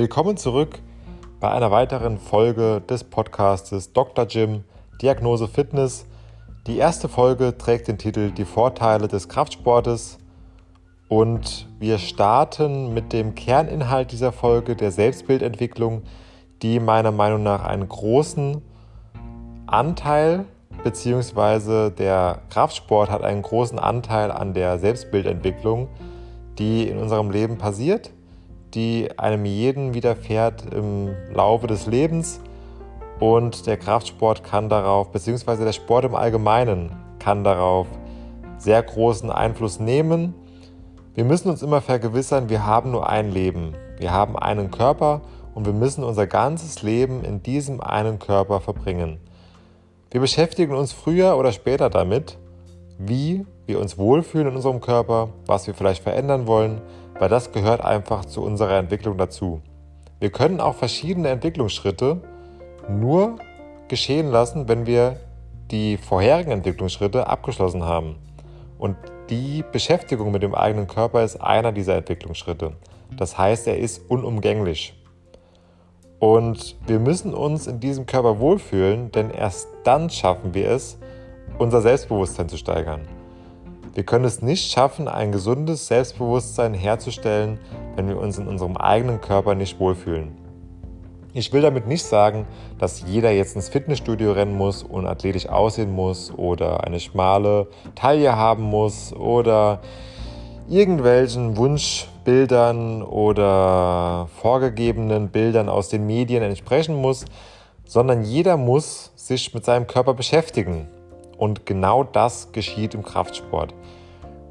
Willkommen zurück bei einer weiteren Folge des Podcastes Dr. Jim Diagnose Fitness. Die erste Folge trägt den Titel Die Vorteile des Kraftsportes und wir starten mit dem Kerninhalt dieser Folge der Selbstbildentwicklung, die meiner Meinung nach einen großen Anteil beziehungsweise der Kraftsport hat einen großen Anteil an der Selbstbildentwicklung, die in unserem Leben passiert die einem jeden widerfährt im Laufe des Lebens. Und der Kraftsport kann darauf, beziehungsweise der Sport im Allgemeinen kann darauf sehr großen Einfluss nehmen. Wir müssen uns immer vergewissern, wir haben nur ein Leben. Wir haben einen Körper und wir müssen unser ganzes Leben in diesem einen Körper verbringen. Wir beschäftigen uns früher oder später damit, wie wir uns wohlfühlen in unserem Körper, was wir vielleicht verändern wollen, weil das gehört einfach zu unserer Entwicklung dazu. Wir können auch verschiedene Entwicklungsschritte nur geschehen lassen, wenn wir die vorherigen Entwicklungsschritte abgeschlossen haben. Und die Beschäftigung mit dem eigenen Körper ist einer dieser Entwicklungsschritte. Das heißt, er ist unumgänglich. Und wir müssen uns in diesem Körper wohlfühlen, denn erst dann schaffen wir es, unser Selbstbewusstsein zu steigern. Wir können es nicht schaffen, ein gesundes Selbstbewusstsein herzustellen, wenn wir uns in unserem eigenen Körper nicht wohlfühlen. Ich will damit nicht sagen, dass jeder jetzt ins Fitnessstudio rennen muss und athletisch aussehen muss oder eine schmale Taille haben muss oder irgendwelchen Wunschbildern oder vorgegebenen Bildern aus den Medien entsprechen muss, sondern jeder muss sich mit seinem Körper beschäftigen. Und genau das geschieht im Kraftsport.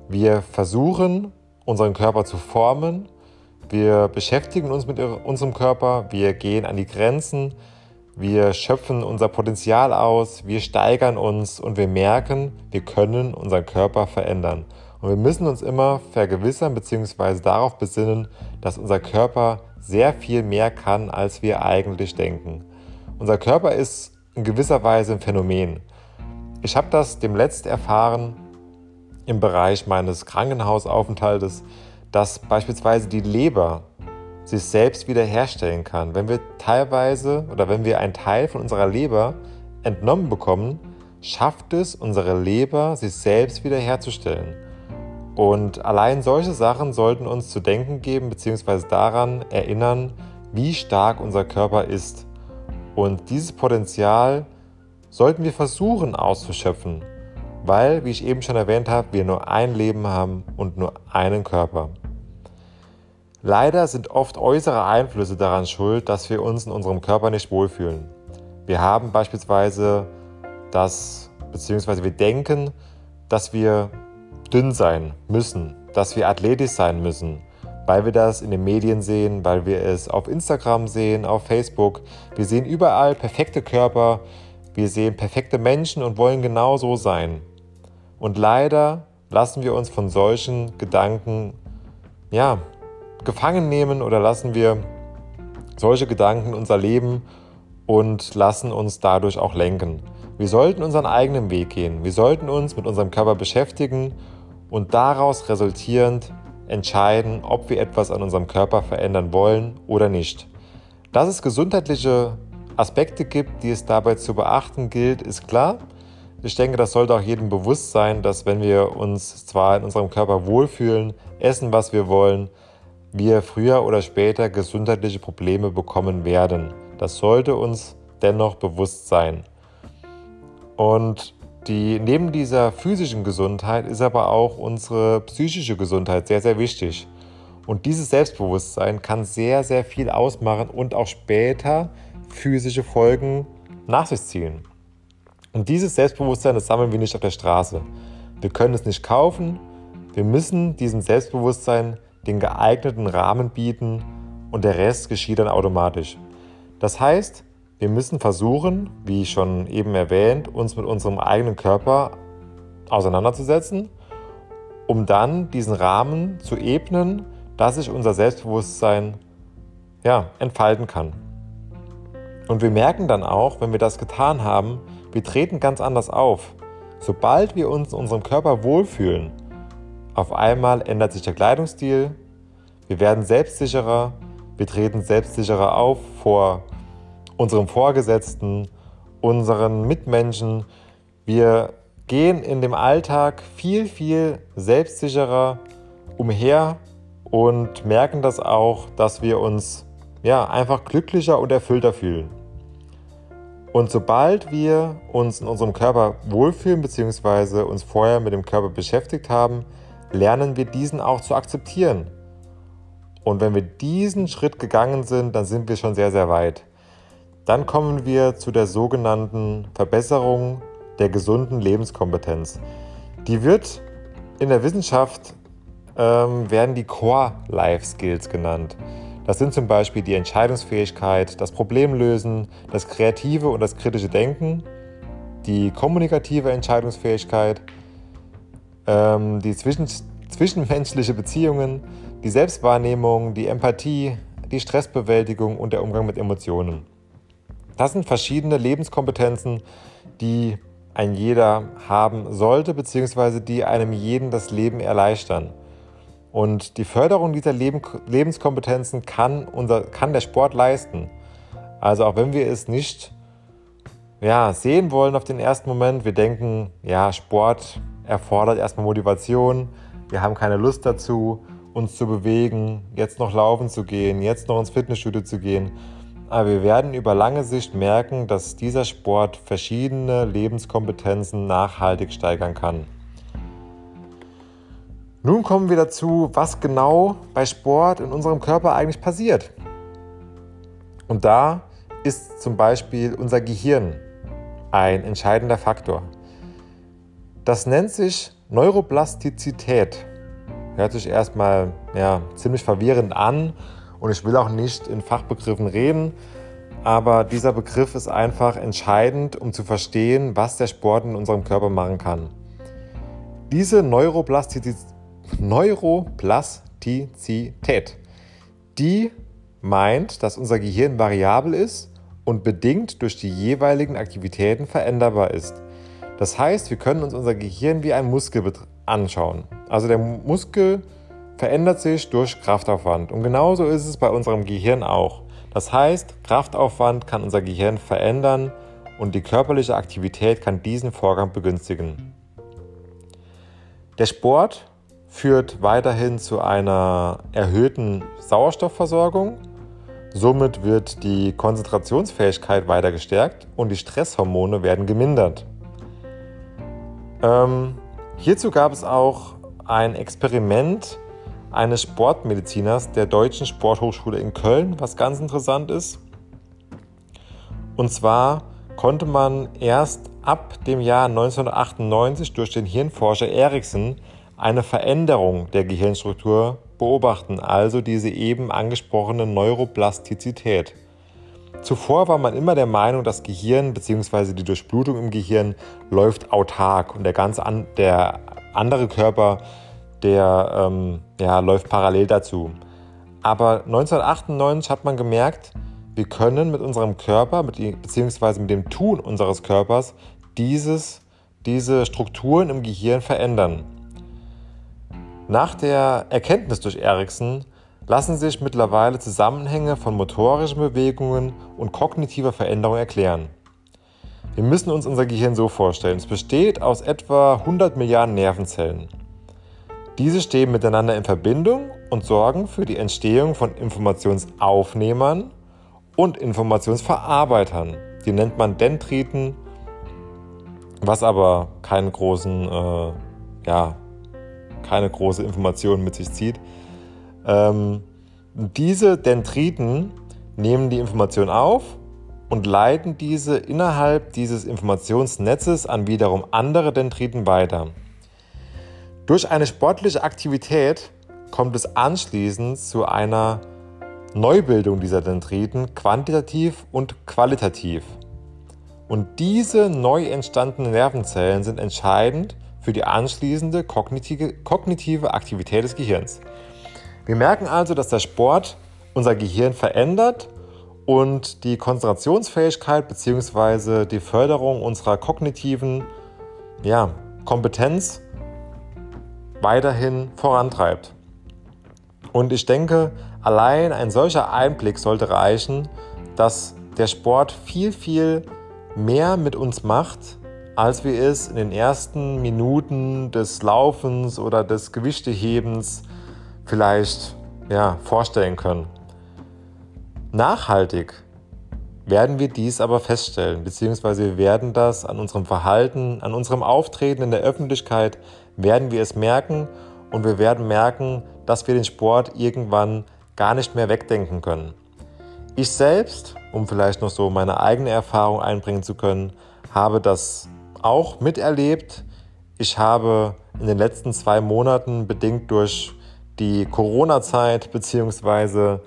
Wir versuchen, unseren Körper zu formen. Wir beschäftigen uns mit unserem Körper. Wir gehen an die Grenzen. Wir schöpfen unser Potenzial aus. Wir steigern uns und wir merken, wir können unseren Körper verändern. Und wir müssen uns immer vergewissern bzw. darauf besinnen, dass unser Körper sehr viel mehr kann, als wir eigentlich denken. Unser Körper ist in gewisser Weise ein Phänomen. Ich habe das dem Letzt erfahren im Bereich meines Krankenhausaufenthaltes, dass beispielsweise die Leber sich selbst wiederherstellen kann. Wenn wir teilweise oder wenn wir einen Teil von unserer Leber entnommen bekommen, schafft es unsere Leber, sich selbst wiederherzustellen. Und allein solche Sachen sollten uns zu denken geben bzw. daran erinnern, wie stark unser Körper ist. Und dieses Potenzial sollten wir versuchen auszuschöpfen, weil, wie ich eben schon erwähnt habe, wir nur ein Leben haben und nur einen Körper. Leider sind oft äußere Einflüsse daran schuld, dass wir uns in unserem Körper nicht wohlfühlen. Wir haben beispielsweise das, beziehungsweise wir denken, dass wir dünn sein müssen, dass wir athletisch sein müssen, weil wir das in den Medien sehen, weil wir es auf Instagram sehen, auf Facebook. Wir sehen überall perfekte Körper, wir sehen perfekte Menschen und wollen genau so sein. Und leider lassen wir uns von solchen Gedanken ja, gefangen nehmen oder lassen wir solche Gedanken unser Leben und lassen uns dadurch auch lenken. Wir sollten unseren eigenen Weg gehen. Wir sollten uns mit unserem Körper beschäftigen und daraus resultierend entscheiden, ob wir etwas an unserem Körper verändern wollen oder nicht. Dass es gesundheitliche Aspekte gibt, die es dabei zu beachten gilt, ist klar. Ich denke, das sollte auch jedem bewusst sein, dass wenn wir uns zwar in unserem Körper wohlfühlen, essen, was wir wollen, wir früher oder später gesundheitliche Probleme bekommen werden. Das sollte uns dennoch bewusst sein. Und die, neben dieser physischen Gesundheit ist aber auch unsere psychische Gesundheit sehr, sehr wichtig. Und dieses Selbstbewusstsein kann sehr, sehr viel ausmachen und auch später physische Folgen nach sich ziehen. Und dieses Selbstbewusstsein, das sammeln wir nicht auf der Straße. Wir können es nicht kaufen. Wir müssen diesem Selbstbewusstsein den geeigneten Rahmen bieten und der Rest geschieht dann automatisch. Das heißt, wir müssen versuchen, wie schon eben erwähnt, uns mit unserem eigenen Körper auseinanderzusetzen, um dann diesen Rahmen zu ebnen, dass sich unser Selbstbewusstsein ja, entfalten kann. Und wir merken dann auch, wenn wir das getan haben, wir treten ganz anders auf. Sobald wir uns in unserem Körper wohlfühlen, auf einmal ändert sich der Kleidungsstil, wir werden selbstsicherer, wir treten selbstsicherer auf vor unserem Vorgesetzten, unseren Mitmenschen. Wir gehen in dem Alltag viel, viel selbstsicherer umher und merken das auch, dass wir uns ja, einfach glücklicher und erfüllter fühlen. Und sobald wir uns in unserem Körper wohlfühlen bzw. uns vorher mit dem Körper beschäftigt haben, lernen wir diesen auch zu akzeptieren. Und wenn wir diesen Schritt gegangen sind, dann sind wir schon sehr, sehr weit. Dann kommen wir zu der sogenannten Verbesserung der gesunden Lebenskompetenz. Die wird in der Wissenschaft ähm, werden die Core Life Skills genannt. Das sind zum Beispiel die Entscheidungsfähigkeit, das Problemlösen, das kreative und das kritische Denken, die kommunikative Entscheidungsfähigkeit, ähm, die zwischen, zwischenmenschliche Beziehungen, die Selbstwahrnehmung, die Empathie, die Stressbewältigung und der Umgang mit Emotionen. Das sind verschiedene Lebenskompetenzen, die ein jeder haben sollte, beziehungsweise die einem jeden das Leben erleichtern. Und die Förderung dieser Leben, Lebenskompetenzen kann, unser, kann der Sport leisten. Also auch wenn wir es nicht ja, sehen wollen auf den ersten Moment, wir denken, ja, Sport erfordert erstmal Motivation, wir haben keine Lust dazu, uns zu bewegen, jetzt noch laufen zu gehen, jetzt noch ins Fitnessstudio zu gehen. Aber wir werden über lange Sicht merken, dass dieser Sport verschiedene Lebenskompetenzen nachhaltig steigern kann. Nun kommen wir dazu, was genau bei Sport in unserem Körper eigentlich passiert. Und da ist zum Beispiel unser Gehirn ein entscheidender Faktor. Das nennt sich Neuroplastizität. Hört sich erstmal ja, ziemlich verwirrend an und ich will auch nicht in Fachbegriffen reden, aber dieser Begriff ist einfach entscheidend, um zu verstehen, was der Sport in unserem Körper machen kann. Diese Neuroplastizität Neuroplastizität. Die meint, dass unser Gehirn variabel ist und bedingt durch die jeweiligen Aktivitäten veränderbar ist. Das heißt, wir können uns unser Gehirn wie ein Muskel anschauen. Also der Muskel verändert sich durch Kraftaufwand. Und genauso ist es bei unserem Gehirn auch. Das heißt, Kraftaufwand kann unser Gehirn verändern und die körperliche Aktivität kann diesen Vorgang begünstigen. Der Sport führt weiterhin zu einer erhöhten Sauerstoffversorgung. Somit wird die Konzentrationsfähigkeit weiter gestärkt und die Stresshormone werden gemindert. Ähm, hierzu gab es auch ein Experiment eines Sportmediziners der Deutschen Sporthochschule in Köln, was ganz interessant ist. Und zwar konnte man erst ab dem Jahr 1998 durch den Hirnforscher Erikson eine Veränderung der Gehirnstruktur beobachten, also diese eben angesprochene Neuroplastizität. Zuvor war man immer der Meinung, das Gehirn bzw. die Durchblutung im Gehirn läuft autark und der ganz an, der andere Körper, der ähm, ja, läuft parallel dazu. Aber 1998 hat man gemerkt, wir können mit unserem Körper bzw. mit dem Tun unseres Körpers dieses, diese Strukturen im Gehirn verändern. Nach der Erkenntnis durch Erikson lassen sich mittlerweile Zusammenhänge von motorischen Bewegungen und kognitiver Veränderung erklären. Wir müssen uns unser Gehirn so vorstellen. Es besteht aus etwa 100 Milliarden Nervenzellen. Diese stehen miteinander in Verbindung und sorgen für die Entstehung von Informationsaufnehmern und Informationsverarbeitern. Die nennt man Dendriten, was aber keinen großen äh, ja, keine große Information mit sich zieht. Ähm, diese Dendriten nehmen die Information auf und leiten diese innerhalb dieses Informationsnetzes an wiederum andere Dendriten weiter. Durch eine sportliche Aktivität kommt es anschließend zu einer Neubildung dieser Dendriten quantitativ und qualitativ. Und diese neu entstandenen Nervenzellen sind entscheidend für die anschließende kognitive, kognitive Aktivität des Gehirns. Wir merken also, dass der Sport unser Gehirn verändert und die Konzentrationsfähigkeit bzw. die Förderung unserer kognitiven ja, Kompetenz weiterhin vorantreibt. Und ich denke, allein ein solcher Einblick sollte reichen, dass der Sport viel, viel mehr mit uns macht, als wir es in den ersten Minuten des Laufens oder des Gewichtehebens vielleicht ja, vorstellen können. Nachhaltig werden wir dies aber feststellen, beziehungsweise wir werden das an unserem Verhalten, an unserem Auftreten in der Öffentlichkeit, werden wir es merken und wir werden merken, dass wir den Sport irgendwann gar nicht mehr wegdenken können. Ich selbst, um vielleicht noch so meine eigene Erfahrung einbringen zu können, habe das auch miterlebt. Ich habe in den letzten zwei Monaten bedingt durch die Corona-Zeit bzw.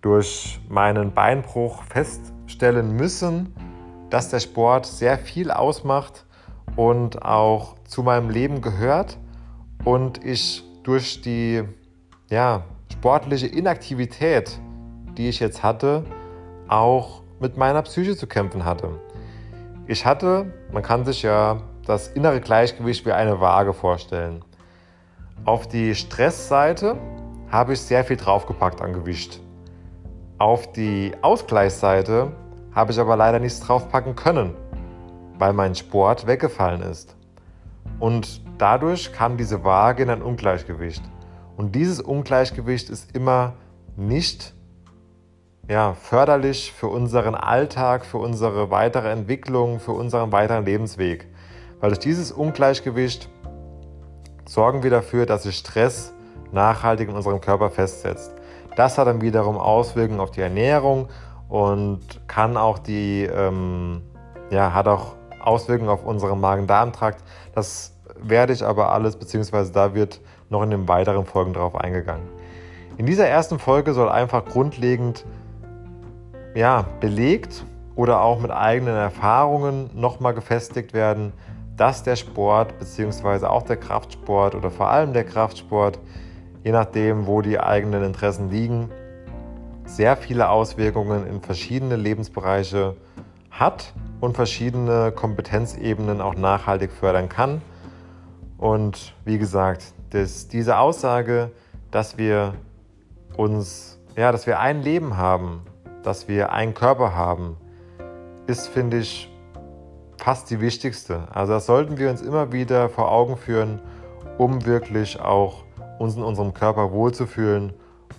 durch meinen Beinbruch feststellen müssen, dass der Sport sehr viel ausmacht und auch zu meinem Leben gehört und ich durch die ja, sportliche Inaktivität, die ich jetzt hatte, auch mit meiner Psyche zu kämpfen hatte. Ich hatte, man kann sich ja das innere Gleichgewicht wie eine Waage vorstellen. Auf die Stressseite habe ich sehr viel draufgepackt an Gewicht. Auf die Ausgleichsseite habe ich aber leider nichts draufpacken können, weil mein Sport weggefallen ist. Und dadurch kam diese Waage in ein Ungleichgewicht. Und dieses Ungleichgewicht ist immer nicht ja, förderlich für unseren Alltag, für unsere weitere Entwicklung, für unseren weiteren Lebensweg. Weil durch dieses Ungleichgewicht sorgen wir dafür, dass sich Stress nachhaltig in unserem Körper festsetzt. Das hat dann wiederum Auswirkungen auf die Ernährung und kann auch die, ähm, ja, hat auch Auswirkungen auf unseren Magen-Darm-Trakt. Das werde ich aber alles, beziehungsweise da wird noch in den weiteren Folgen darauf eingegangen. In dieser ersten Folge soll einfach grundlegend ja, belegt oder auch mit eigenen Erfahrungen nochmal gefestigt werden, dass der Sport bzw. auch der Kraftsport oder vor allem der Kraftsport, je nachdem, wo die eigenen Interessen liegen, sehr viele Auswirkungen in verschiedene Lebensbereiche hat und verschiedene Kompetenzebenen auch nachhaltig fördern kann. Und wie gesagt, dass diese Aussage, dass wir uns, ja, dass wir ein Leben haben, dass wir einen Körper haben, ist, finde ich, fast die wichtigste. Also das sollten wir uns immer wieder vor Augen führen, um wirklich auch uns in unserem Körper wohlzufühlen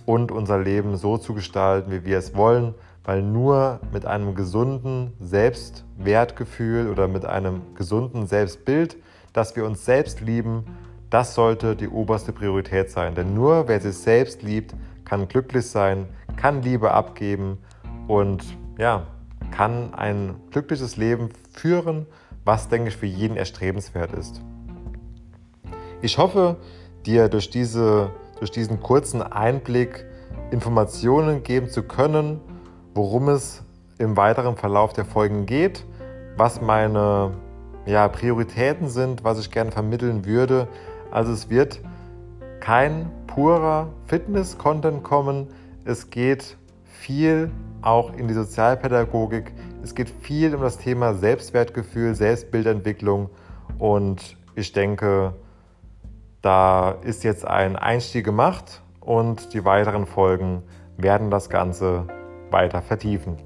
und unser Leben so zu gestalten, wie wir es wollen, weil nur mit einem gesunden Selbstwertgefühl oder mit einem gesunden Selbstbild dass wir uns selbst lieben, das sollte die oberste Priorität sein. Denn nur wer sich selbst liebt, kann glücklich sein, kann Liebe abgeben und ja, kann ein glückliches Leben führen, was, denke ich, für jeden erstrebenswert ist. Ich hoffe, dir durch, diese, durch diesen kurzen Einblick Informationen geben zu können, worum es im weiteren Verlauf der Folgen geht, was meine ja, Prioritäten sind, was ich gerne vermitteln würde. Also es wird kein purer Fitness-Content kommen. Es geht viel auch in die Sozialpädagogik. Es geht viel um das Thema Selbstwertgefühl, Selbstbildentwicklung und ich denke, da ist jetzt ein Einstieg gemacht und die weiteren Folgen werden das Ganze weiter vertiefen.